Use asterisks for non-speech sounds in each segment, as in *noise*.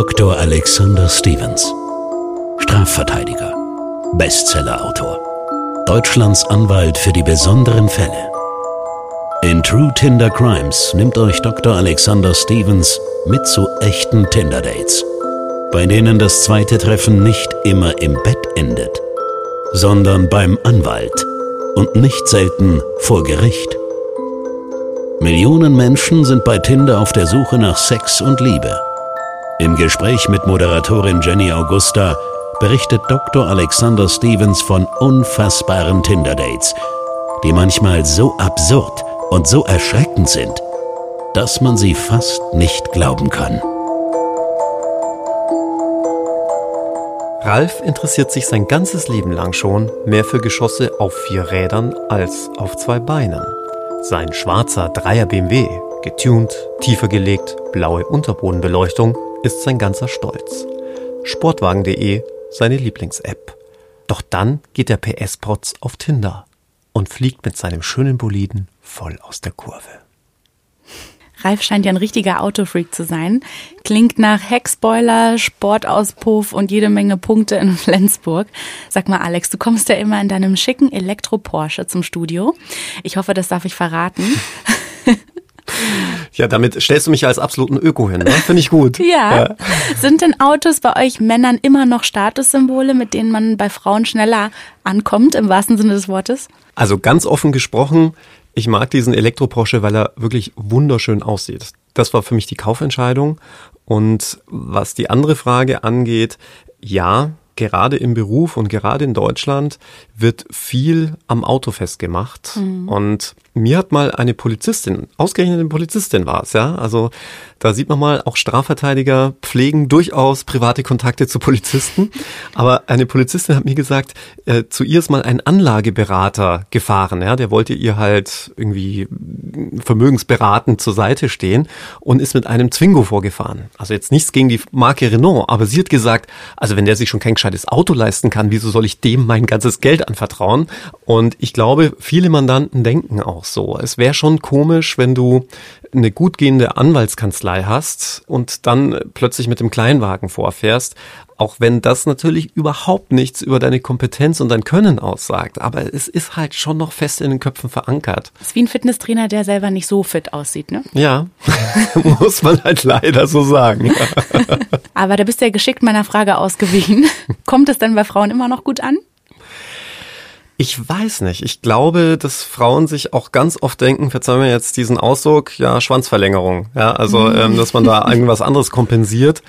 Dr. Alexander Stevens. Strafverteidiger. Bestsellerautor. Deutschlands Anwalt für die besonderen Fälle. In True Tinder Crimes nimmt euch Dr. Alexander Stevens mit zu echten Tinder-Dates, bei denen das zweite Treffen nicht immer im Bett endet, sondern beim Anwalt und nicht selten vor Gericht. Millionen Menschen sind bei Tinder auf der Suche nach Sex und Liebe. Im Gespräch mit Moderatorin Jenny Augusta berichtet Dr. Alexander Stevens von unfassbaren Tinder-Dates, die manchmal so absurd und so erschreckend sind, dass man sie fast nicht glauben kann. Ralf interessiert sich sein ganzes Leben lang schon mehr für Geschosse auf vier Rädern als auf zwei Beinen. Sein schwarzer Dreier BMW, getuned, tiefer gelegt, blaue Unterbodenbeleuchtung, ist sein ganzer Stolz. Sportwagen.de seine Lieblings-App. Doch dann geht der PS-Protz auf Tinder und fliegt mit seinem schönen Boliden voll aus der Kurve. Ralf scheint ja ein richtiger Autofreak zu sein. Klingt nach Heckspoiler, Sportauspuff und jede Menge Punkte in *laughs* Flensburg. Sag mal, Alex, du kommst ja immer in deinem schicken Elektro-Porsche zum Studio. Ich hoffe, das darf ich verraten. *laughs* *laughs* Ja, damit stellst du mich als absoluten Öko hin, ne? Finde ich gut. *laughs* ja. ja. Sind denn Autos bei euch Männern immer noch Statussymbole, mit denen man bei Frauen schneller ankommt, im wahrsten Sinne des Wortes? Also ganz offen gesprochen, ich mag diesen Elektro-Porsche, weil er wirklich wunderschön aussieht. Das war für mich die Kaufentscheidung. Und was die andere Frage angeht, ja, gerade im Beruf und gerade in Deutschland wird viel am Auto festgemacht. Mhm. Und mir hat mal eine Polizistin, ausgerechnet eine Polizistin war es, ja. Also da sieht man mal, auch Strafverteidiger pflegen durchaus private Kontakte zu Polizisten. Aber eine Polizistin hat mir gesagt, äh, zu ihr ist mal ein Anlageberater gefahren, ja. Der wollte ihr halt irgendwie vermögensberatend zur Seite stehen und ist mit einem Zwingo vorgefahren. Also jetzt nichts gegen die Marke Renault, aber sie hat gesagt, also wenn der sich schon kein gescheites Auto leisten kann, wieso soll ich dem mein ganzes Geld anvertrauen? Und ich glaube, viele Mandanten denken auch so. Es wäre schon komisch, wenn du eine gut gehende Anwaltskanzlei hast und dann plötzlich mit dem Kleinwagen vorfährst, auch wenn das natürlich überhaupt nichts über deine Kompetenz und dein Können aussagt. Aber es ist halt schon noch fest in den Köpfen verankert. Das ist wie ein Fitnesstrainer, der selber nicht so fit aussieht, ne? Ja, *laughs* muss man halt leider so sagen. *laughs* Aber da bist du ja geschickt meiner Frage ausgewichen. *laughs* Kommt es denn bei Frauen immer noch gut an? Ich weiß nicht. Ich glaube, dass Frauen sich auch ganz oft denken, verzeihen wir jetzt diesen Ausdruck, ja, Schwanzverlängerung. Ja, also, mhm. ähm, dass man da *laughs* irgendwas anderes kompensiert.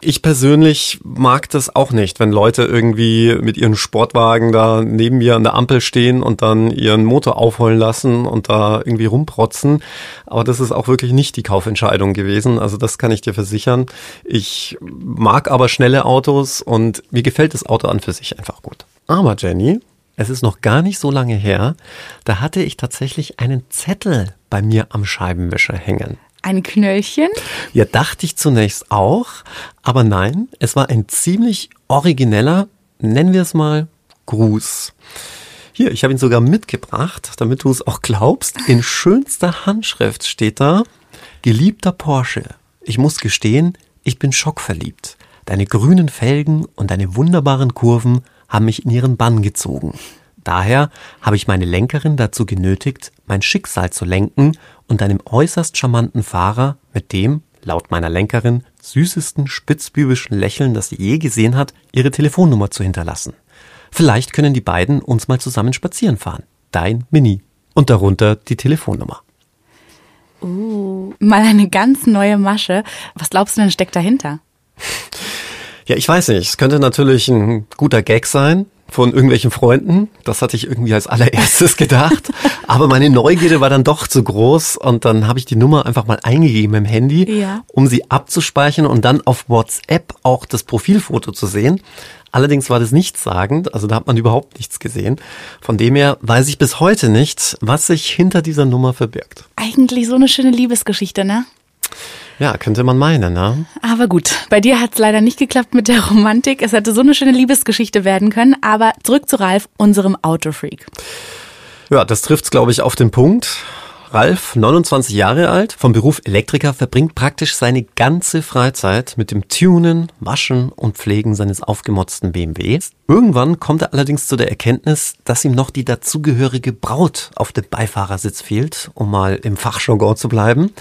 Ich persönlich mag das auch nicht, wenn Leute irgendwie mit ihren Sportwagen da neben mir an der Ampel stehen und dann ihren Motor aufholen lassen und da irgendwie rumprotzen. Aber das ist auch wirklich nicht die Kaufentscheidung gewesen. Also das kann ich dir versichern. Ich mag aber schnelle Autos und mir gefällt das Auto an für sich einfach gut. Aber Jenny, es ist noch gar nicht so lange her, da hatte ich tatsächlich einen Zettel bei mir am Scheibenwischer hängen. Ein Knöllchen? Ja, dachte ich zunächst auch, aber nein, es war ein ziemlich origineller, nennen wir es mal, Gruß. Hier, ich habe ihn sogar mitgebracht, damit du es auch glaubst. In schönster Handschrift steht da, geliebter Porsche, ich muss gestehen, ich bin schockverliebt. Deine grünen Felgen und deine wunderbaren Kurven haben mich in ihren Bann gezogen. Daher habe ich meine Lenkerin dazu genötigt, mein Schicksal zu lenken und einem äußerst charmanten Fahrer mit dem, laut meiner Lenkerin, süßesten spitzbübischen Lächeln, das sie je gesehen hat, ihre Telefonnummer zu hinterlassen. Vielleicht können die beiden uns mal zusammen spazieren fahren. Dein Mini. Und darunter die Telefonnummer. Uh, mal eine ganz neue Masche. Was glaubst du denn steckt dahinter? *laughs* Ja, ich weiß nicht. Es könnte natürlich ein guter Gag sein von irgendwelchen Freunden. Das hatte ich irgendwie als allererstes *laughs* gedacht. Aber meine Neugierde war dann doch zu groß und dann habe ich die Nummer einfach mal eingegeben im Handy, ja. um sie abzuspeichern und dann auf WhatsApp auch das Profilfoto zu sehen. Allerdings war das nichtssagend, also da hat man überhaupt nichts gesehen. Von dem her weiß ich bis heute nicht, was sich hinter dieser Nummer verbirgt. Eigentlich so eine schöne Liebesgeschichte, ne? Ja, könnte man meinen, ne? Aber gut, bei dir hat es leider nicht geklappt mit der Romantik. Es hätte so eine schöne Liebesgeschichte werden können. Aber zurück zu Ralf, unserem Autofreak. Ja, das trifft's, glaube ich, auf den Punkt. Ralf, 29 Jahre alt, vom Beruf Elektriker, verbringt praktisch seine ganze Freizeit mit dem Tunen, Waschen und Pflegen seines aufgemotzten BMWs. Irgendwann kommt er allerdings zu der Erkenntnis, dass ihm noch die dazugehörige Braut auf dem Beifahrersitz fehlt, um mal im Fachjargon zu bleiben.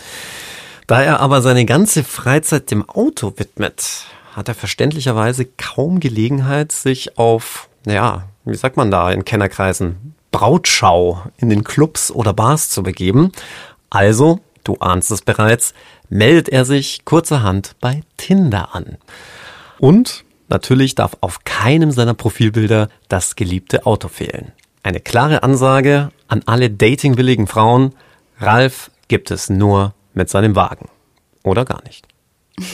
Da er aber seine ganze Freizeit dem Auto widmet, hat er verständlicherweise kaum Gelegenheit, sich auf, ja, wie sagt man da in Kennerkreisen, Brautschau in den Clubs oder Bars zu begeben. Also, du ahnst es bereits, meldet er sich kurzerhand bei Tinder an. Und natürlich darf auf keinem seiner Profilbilder das geliebte Auto fehlen. Eine klare Ansage an alle datingwilligen Frauen, Ralf gibt es nur mit seinem Wagen. Oder gar nicht. *laughs*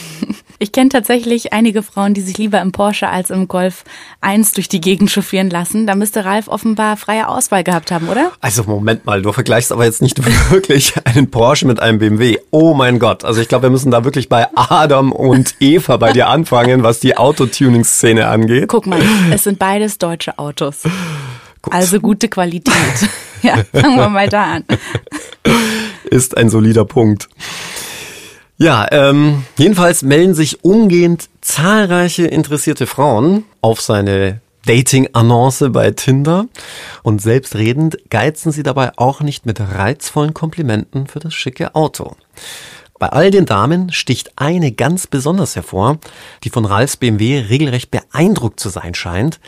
Ich kenne tatsächlich einige Frauen, die sich lieber im Porsche als im Golf 1 durch die Gegend chauffieren lassen. Da müsste Ralf offenbar freie Auswahl gehabt haben, oder? Also Moment mal, du vergleichst aber jetzt nicht *laughs* wirklich einen Porsche mit einem BMW. Oh mein Gott. Also ich glaube, wir müssen da wirklich bei Adam und Eva bei dir anfangen, was die Autotuning-Szene angeht. Guck mal, es sind beides deutsche Autos. Gut. Also gute Qualität. *laughs* ja, fangen wir mal da an. Ist ein solider Punkt. Ja, ähm, jedenfalls melden sich umgehend zahlreiche interessierte Frauen auf seine Dating-Annonce bei Tinder und selbstredend geizen sie dabei auch nicht mit reizvollen Komplimenten für das schicke Auto. Bei all den Damen sticht eine ganz besonders hervor, die von Ralfs BMW regelrecht beeindruckt zu sein scheint,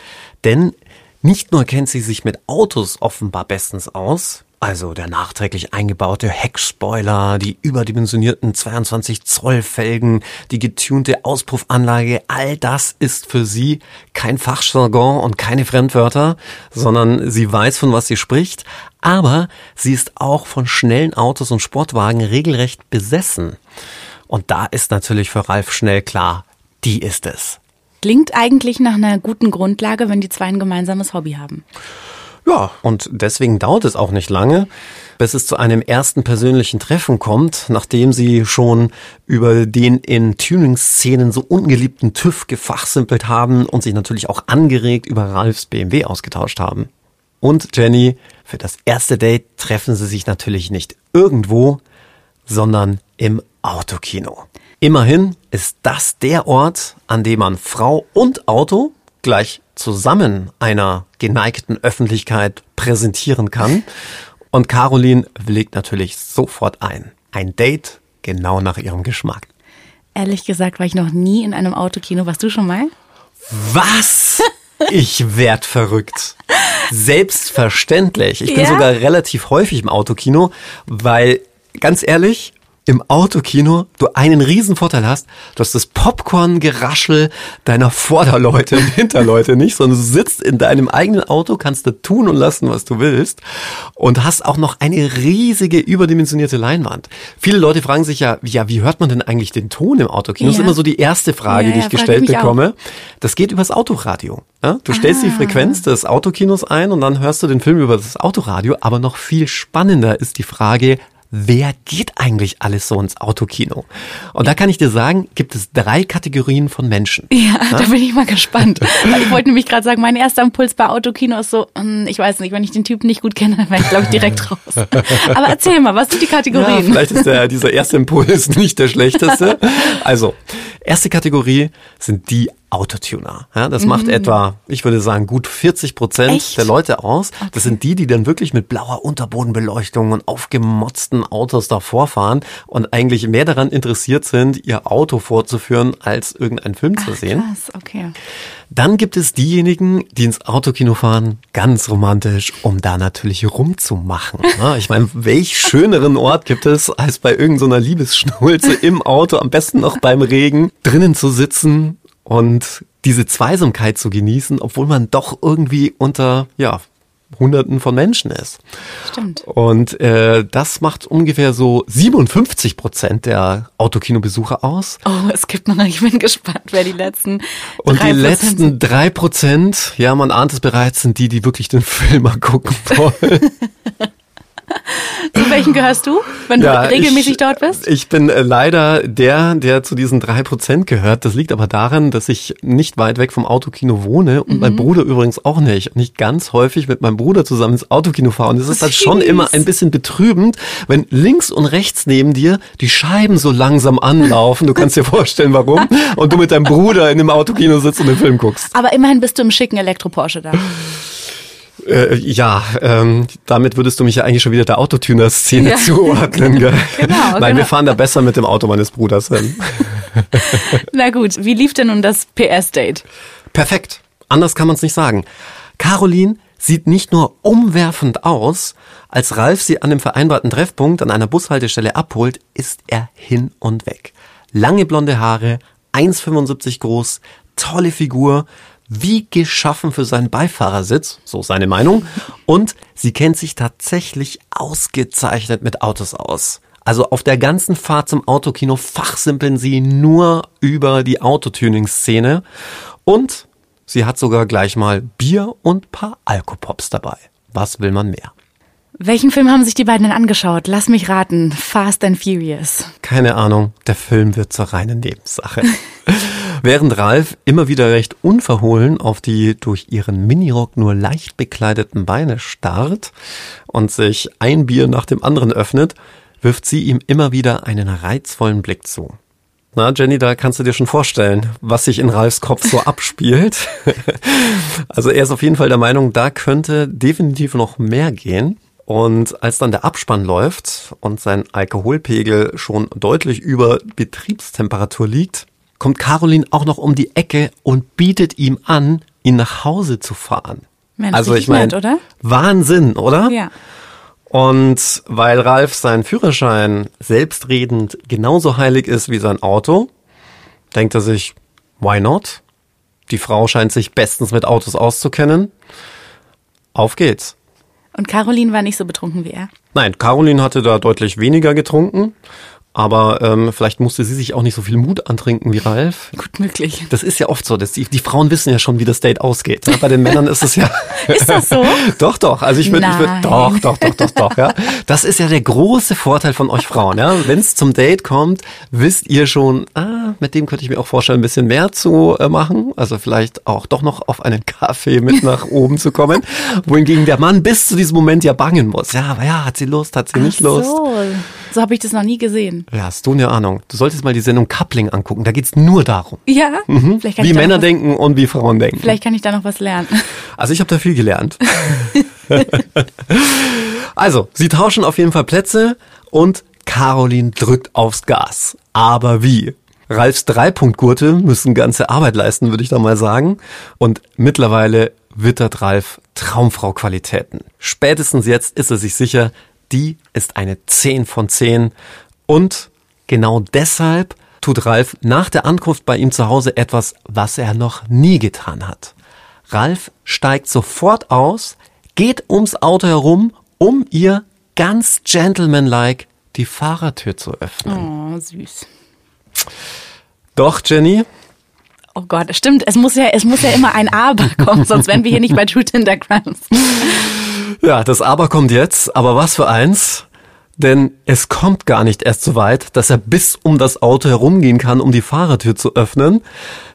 denn nicht nur kennt sie sich mit Autos offenbar bestens aus, also der nachträglich eingebaute Heckspoiler, die überdimensionierten 22 Zoll Felgen, die getunte Auspuffanlage, all das ist für sie kein Fachjargon und keine Fremdwörter, sondern sie weiß, von was sie spricht, aber sie ist auch von schnellen Autos und Sportwagen regelrecht besessen. Und da ist natürlich für Ralf schnell klar, die ist es. Klingt eigentlich nach einer guten Grundlage, wenn die zwei ein gemeinsames Hobby haben. Ja, und deswegen dauert es auch nicht lange, bis es zu einem ersten persönlichen Treffen kommt, nachdem sie schon über den in Tuning-Szenen so ungeliebten TÜV gefachsimpelt haben und sich natürlich auch angeregt über Ralfs BMW ausgetauscht haben. Und Jenny, für das erste Date treffen sie sich natürlich nicht irgendwo, sondern im Autokino. Immerhin ist das der Ort, an dem man Frau und Auto gleich zusammen einer geneigten Öffentlichkeit präsentieren kann. Und Caroline willigt natürlich sofort ein. Ein Date genau nach ihrem Geschmack. Ehrlich gesagt war ich noch nie in einem Autokino. Warst du schon mal? Was? *laughs* Ich werd verrückt. Selbstverständlich. Ich bin ja? sogar relativ häufig im Autokino, weil ganz ehrlich, im Autokino du einen riesen Vorteil hast. Du hast das Popcorn-Geraschel deiner Vorderleute und *laughs* Hinterleute nicht, sondern du sitzt in deinem eigenen Auto, kannst da tun und lassen, was du willst und hast auch noch eine riesige überdimensionierte Leinwand. Viele Leute fragen sich ja, ja, wie hört man denn eigentlich den Ton im Autokino? Ja. Das ist immer so die erste Frage, ja, die ich gestellt bekomme. Auch. Das geht übers Autoradio. Ja? Du stellst ah. die Frequenz des Autokinos ein und dann hörst du den Film über das Autoradio, aber noch viel spannender ist die Frage, wer geht eigentlich alles so ins Autokino? Und da kann ich dir sagen, gibt es drei Kategorien von Menschen. *laughs* Ja, ja? da bin ich mal gespannt. *laughs* ich wollte nämlich gerade sagen, mein erster Impuls bei Autokino ist so, hm, ich weiß nicht, wenn ich den Typen nicht gut kenne, dann wäre ich, glaube ich, direkt *laughs* raus. Aber erzähl mal, was sind die Kategorien? Ja, vielleicht ist der, dieser erste Impuls nicht der schlechteste. Also, erste Kategorie sind die Autotuner. Ja, das mhm. macht etwa, ich würde sagen, gut 40 Prozent der Leute aus. Okay. Das sind die, die dann wirklich mit blauer Unterbodenbeleuchtung und aufgemotzten Autos davor fahren und eigentlich mehr daran interessiert sind, ihr Auto vorzuführen, als irgendeinen Film zu sehen. Krass, okay. Dann gibt es diejenigen, die ins Autokino fahren, ganz romantisch, um da natürlich rumzumachen. *laughs* Ich meine, welch schöneren Ort gibt es, als bei irgendeiner Liebesschnulze im Auto, am besten noch beim Regen, drinnen zu sitzen und diese Zweisamkeit zu genießen, obwohl man doch irgendwie unter, ja, Hunderten von Menschen ist. Stimmt. Und äh, das macht ungefähr so 57 Prozent der Autokinobesucher aus. Oh, es gibt noch, ich bin gespannt, wer die letzten Und die letzten drei Prozent, ja, man ahnt es bereits, sind die, die wirklich den Film mal gucken wollen. *laughs* Zu welchen gehörst du, wenn Ja, du regelmäßig ich, dort bist? Ich bin äh, leider der, der zu diesen drei Prozent gehört. Das liegt aber daran, dass ich nicht weit weg vom Autokino wohne und Mhm. mein Bruder übrigens auch nicht. Und ich ganz häufig mit meinem Bruder zusammen ins Autokino fahre. Und es ist dann schon immer ein bisschen betrübend, wenn links und rechts neben dir die Scheiben so langsam anlaufen. Du kannst dir vorstellen, warum. Und du mit deinem Bruder in dem Autokino sitzt und den Film guckst. Aber immerhin bist du im schicken Elektro-Porsche da. Äh, ja, ähm, damit würdest du mich ja eigentlich schon wieder der Autotuner-Szene Ja. *laughs* zuordnen. Gell? Genau, Nein, genau. wir fahren da besser mit dem Auto meines Bruders hin. *laughs* Na gut, wie lief denn nun das PS-Date? Perfekt. Anders kann man es nicht sagen. Caroline sieht nicht nur umwerfend aus, als Ralf sie an dem vereinbarten Treffpunkt an einer Bushaltestelle abholt, ist er hin und weg. Lange blonde Haare, 1,75 groß, tolle Figur, wie geschaffen für seinen Beifahrersitz, so seine Meinung. Und sie kennt sich tatsächlich ausgezeichnet mit Autos aus. Also auf der ganzen Fahrt zum Autokino fachsimpeln sie nur über die Autotuning-Szene. Und sie hat sogar gleich mal Bier und paar Alkopops dabei. Was will man mehr? Welchen Film haben sich die beiden denn angeschaut? Lass mich raten. Fast and Furious. Keine Ahnung, der Film wird zur reinen Nebensache. *laughs* Während Ralf immer wieder recht unverhohlen auf die durch ihren Minirock nur leicht bekleideten Beine starrt und sich ein Bier nach dem anderen öffnet, wirft sie ihm immer wieder einen reizvollen Blick zu. Na, Jenny, da kannst du dir schon vorstellen, was sich in Ralfs Kopf so abspielt. *laughs* Also er ist auf jeden Fall der Meinung, da könnte definitiv noch mehr gehen. Und als dann der Abspann läuft und sein Alkoholpegel schon deutlich über Betriebstemperatur liegt, kommt Caroline auch noch um die Ecke und bietet ihm an, ihn nach Hause zu fahren. Mensch, also ich meine? Wahnsinn, oder? Ja. Und weil Ralf seinen Führerschein selbstredend genauso heilig ist wie sein Auto, denkt er sich, why not? Die Frau scheint sich bestens mit Autos auszukennen. Auf geht's. Und Caroline war nicht so betrunken wie er. Nein, Caroline hatte da deutlich weniger getrunken, aber ähm, vielleicht musste sie sich auch nicht so viel Mut antrinken wie Ralf. Gut möglich. Das ist ja oft so, dass die, die Frauen wissen ja schon, wie das Date ausgeht. Ne? Bei den Männern ist es ja. *laughs* Ist das so? *laughs* doch, doch. Also ich würde, ich würd, doch, doch, doch, doch, doch. Ja, das ist ja der große Vorteil von euch Frauen. Ja, wenn es zum Date kommt, wisst ihr schon, ah, mit dem könnte ich mir auch vorstellen, ein bisschen mehr zu äh, machen. Also vielleicht auch doch noch auf einen Kaffee mit nach *laughs* oben zu kommen. Wohingegen der Mann bis zu diesem Moment ja bangen muss. Ja, aber ja, hat sie Lust, hat sie nicht Ach Lust? So, so habe ich das noch nie gesehen. Ja, hast du eine Ahnung. Du solltest mal die Sendung Coupling angucken. Da geht's nur darum, Ja, vielleicht kann wie Männer denken und wie Frauen denken. Vielleicht kann ich da noch was lernen. *laughs* Also ich habe da viel gelernt. *laughs* also, sie tauschen auf jeden Fall Plätze und Caroline drückt aufs Gas. Aber wie? Ralfs Dreipunktgurte müssen ganze Arbeit leisten, würde ich da mal sagen. Und mittlerweile wittert Ralf Traumfrau-Qualitäten. Spätestens jetzt ist er sich sicher, die ist eine 10 von 10. Und genau deshalb tut Ralf nach der Ankunft bei ihm zu Hause etwas, was er noch nie getan hat. Ralf steigt sofort aus, geht ums Auto herum, um ihr ganz gentlemanlike die Fahrertür zu öffnen. Oh, süß. Doch, Jenny, Oh Gott, stimmt. Es muss ja, es muss ja immer ein Aber kommen, sonst wären wir hier nicht bei True Tinder Crimes. Ja, das Aber kommt jetzt, aber was für eins? Denn es kommt gar nicht erst so weit, dass er bis um das Auto herumgehen kann, um die Fahrertür zu öffnen.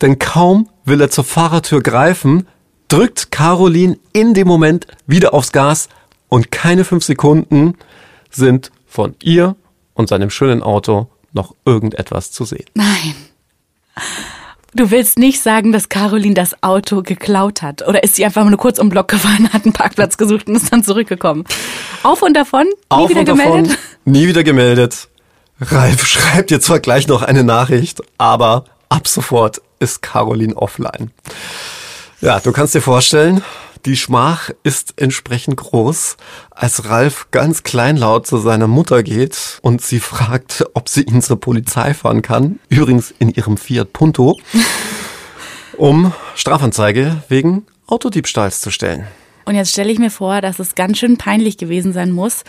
Denn kaum will er zur Fahrertür greifen, drückt Caroline in dem Moment wieder aufs Gas und keine fünf Sekunden sind von ihr und seinem schönen Auto noch irgendetwas zu sehen. Nein. Du willst nicht sagen, dass Caroline das Auto geklaut hat? Oder ist sie einfach nur kurz um den Block gefahren, hat einen Parkplatz gesucht und ist dann zurückgekommen? Auf und davon? Nie Auf wieder und davon, gemeldet? nie wieder gemeldet. Ralf *laughs* schreibt dir zwar gleich noch eine Nachricht, aber ab sofort ist Caroline offline. Ja, du kannst dir vorstellen, die Schmach ist entsprechend groß, als Ralf ganz kleinlaut zu seiner Mutter geht und sie fragt, ob sie ihn zur Polizei fahren kann, übrigens in ihrem Fiat Punto, *laughs* um Strafanzeige wegen Autodiebstahls zu stellen. Und jetzt stelle ich mir vor, dass es ganz schön peinlich gewesen sein muss,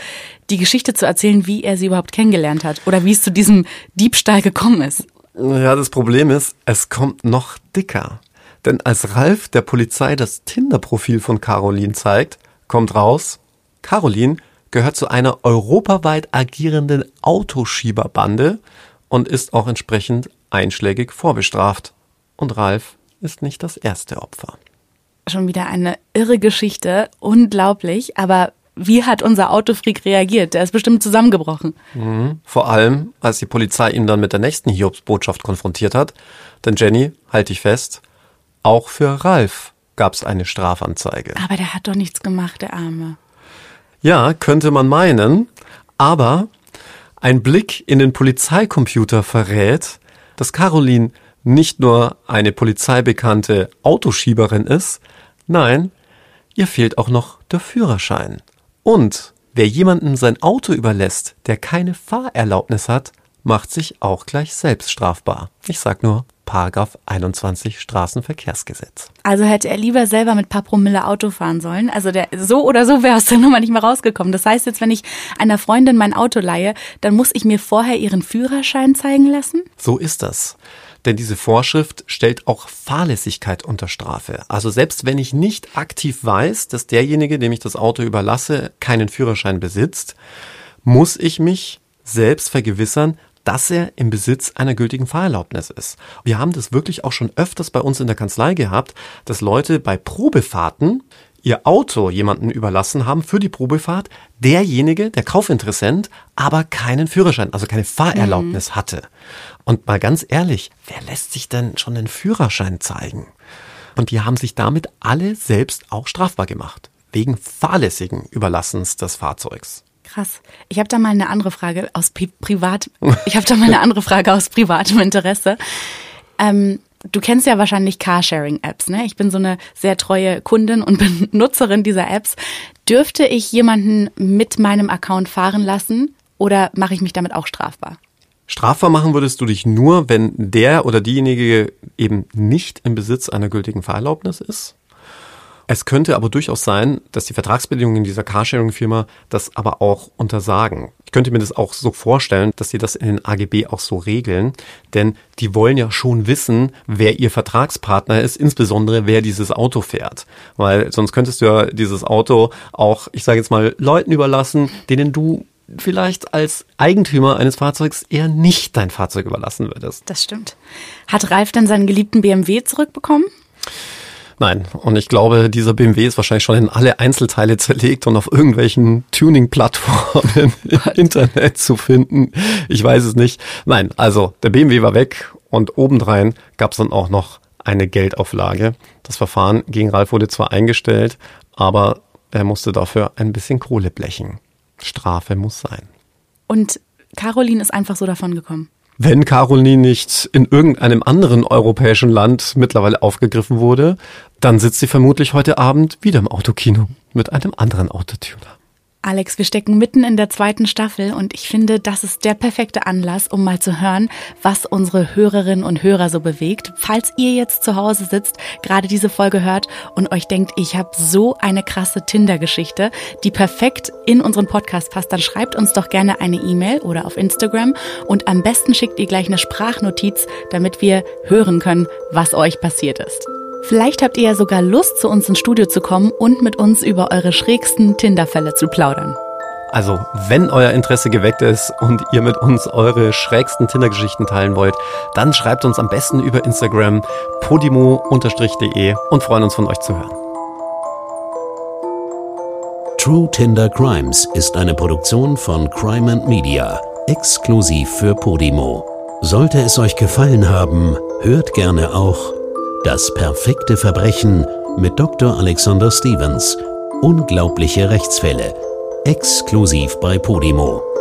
die Geschichte zu erzählen, wie er sie überhaupt kennengelernt hat oder wie es zu diesem Diebstahl gekommen ist. Ja, das Problem ist, es kommt noch dicker. Denn als Ralf der Polizei das Tinder-Profil von Caroline zeigt, kommt raus, Caroline gehört zu einer europaweit agierenden Autoschieberbande und ist auch entsprechend einschlägig vorbestraft. Und Ralf ist nicht das erste Opfer. Schon wieder eine irre Geschichte, unglaublich, aber wie hat unser Autofreak reagiert? Der ist bestimmt zusammengebrochen. Mhm. Vor allem, als die Polizei ihn dann mit der nächsten Hiobsbotschaft konfrontiert hat. Denn Jenny, halt dich fest, auch für Ralf gab es eine Strafanzeige. Aber der hat doch nichts gemacht, der Arme. Ja, könnte man meinen, aber ein Blick in den Polizeicomputer verrät, dass Caroline nicht nur eine polizeibekannte Autoschieberin ist, nein, ihr fehlt auch noch der Führerschein. Und wer jemandem sein Auto überlässt, der keine Fahrerlaubnis hat, macht sich auch gleich selbst strafbar. Ich sag nur 21 Straßenverkehrsgesetz. Also hätte er lieber selber mit paar Promille Auto fahren sollen. Also der, so oder so wäre aus der Nummer nicht mehr rausgekommen. Das heißt jetzt, wenn ich einer Freundin mein Auto leihe, dann muss ich mir vorher ihren Führerschein zeigen lassen? So ist das. Denn diese Vorschrift stellt auch Fahrlässigkeit unter Strafe. Also selbst wenn ich nicht aktiv weiß, dass derjenige, dem ich das Auto überlasse, keinen Führerschein besitzt, muss ich mich selbst vergewissern, dass er im Besitz einer gültigen Fahrerlaubnis ist. Wir haben das wirklich auch schon öfters bei uns in der Kanzlei gehabt, dass Leute bei Probefahrten ihr Auto jemanden überlassen haben für die Probefahrt, derjenige, der Kaufinteressent, aber keinen Führerschein, also keine Fahrerlaubnis mhm. hatte. Und mal ganz ehrlich, wer lässt sich denn schon den Führerschein zeigen? Und die haben sich damit alle selbst auch strafbar gemacht, wegen fahrlässigen Überlassens des Fahrzeugs. Krass. Ich habe da mal eine andere Frage aus Pri privat. Ich habe da mal eine andere Frage aus privatem Interesse. Ähm, du kennst ja wahrscheinlich Carsharing-Apps, ne? Ich bin so eine sehr treue Kundin und *laughs* Benutzerin dieser Apps. Dürfte ich jemanden mit meinem Account fahren lassen oder mache ich mich damit auch strafbar? Strafbar machen würdest du dich nur, wenn der oder diejenige eben nicht im Besitz einer gültigen Fahrerlaubnis ist es könnte aber durchaus sein, dass die Vertragsbedingungen dieser Carsharing-Firma das aber auch untersagen. Ich könnte mir das auch so vorstellen, dass sie das in den AGB auch so regeln, denn die wollen ja schon wissen, wer ihr Vertragspartner ist, insbesondere wer dieses Auto fährt. Weil sonst könntest du ja dieses Auto auch, ich sage jetzt mal, Leuten überlassen, denen du vielleicht als Eigentümer eines Fahrzeugs eher nicht dein Fahrzeug überlassen würdest. Das stimmt. Hat Ralf denn seinen geliebten BMW zurückbekommen? Nein, und ich glaube, dieser BMW ist wahrscheinlich schon in alle Einzelteile zerlegt und auf irgendwelchen Tuning-Plattformen *laughs* im Internet zu finden. Ich weiß es nicht. Nein, also der BMW war weg und obendrein gab es dann auch noch eine Geldauflage. Das Verfahren gegen Ralf wurde zwar eingestellt, aber er musste dafür ein bisschen Kohle blechen. Strafe muss sein. Und Caroline ist einfach so davon gekommen. Wenn Caroline nicht in irgendeinem anderen europäischen Land mittlerweile aufgegriffen wurde, dann sitzt sie vermutlich heute Abend wieder im Autokino mit einem anderen Autotuner. Alex, wir stecken mitten in der zweiten Staffel und ich finde, das ist der perfekte Anlass, um mal zu hören, was unsere Hörerinnen und Hörer so bewegt. Falls ihr jetzt zu Hause sitzt, gerade diese Folge hört und euch denkt, ich habe so eine krasse Tinder-Geschichte, die perfekt in unseren Podcast passt, dann schreibt uns doch gerne eine E-Mail oder auf Instagram und am besten schickt ihr gleich eine Sprachnotiz, damit wir hören können, was euch passiert ist. Vielleicht habt ihr ja sogar Lust, zu uns ins Studio zu kommen und mit uns über eure schrägsten Tinder-Fälle zu plaudern. Also, wenn euer Interesse geweckt ist und ihr mit uns eure schrägsten Tinder-Geschichten teilen wollt, dann schreibt uns am besten über Instagram podimo-de und freuen uns von euch zu hören. True Tinder Crimes ist eine Produktion von Crime and Media, exklusiv für Podimo. Sollte es euch gefallen haben, hört gerne auch das perfekte Verbrechen mit Dr. Alexander Stevens. Unglaubliche Rechtsfälle. Exklusiv bei Podimo.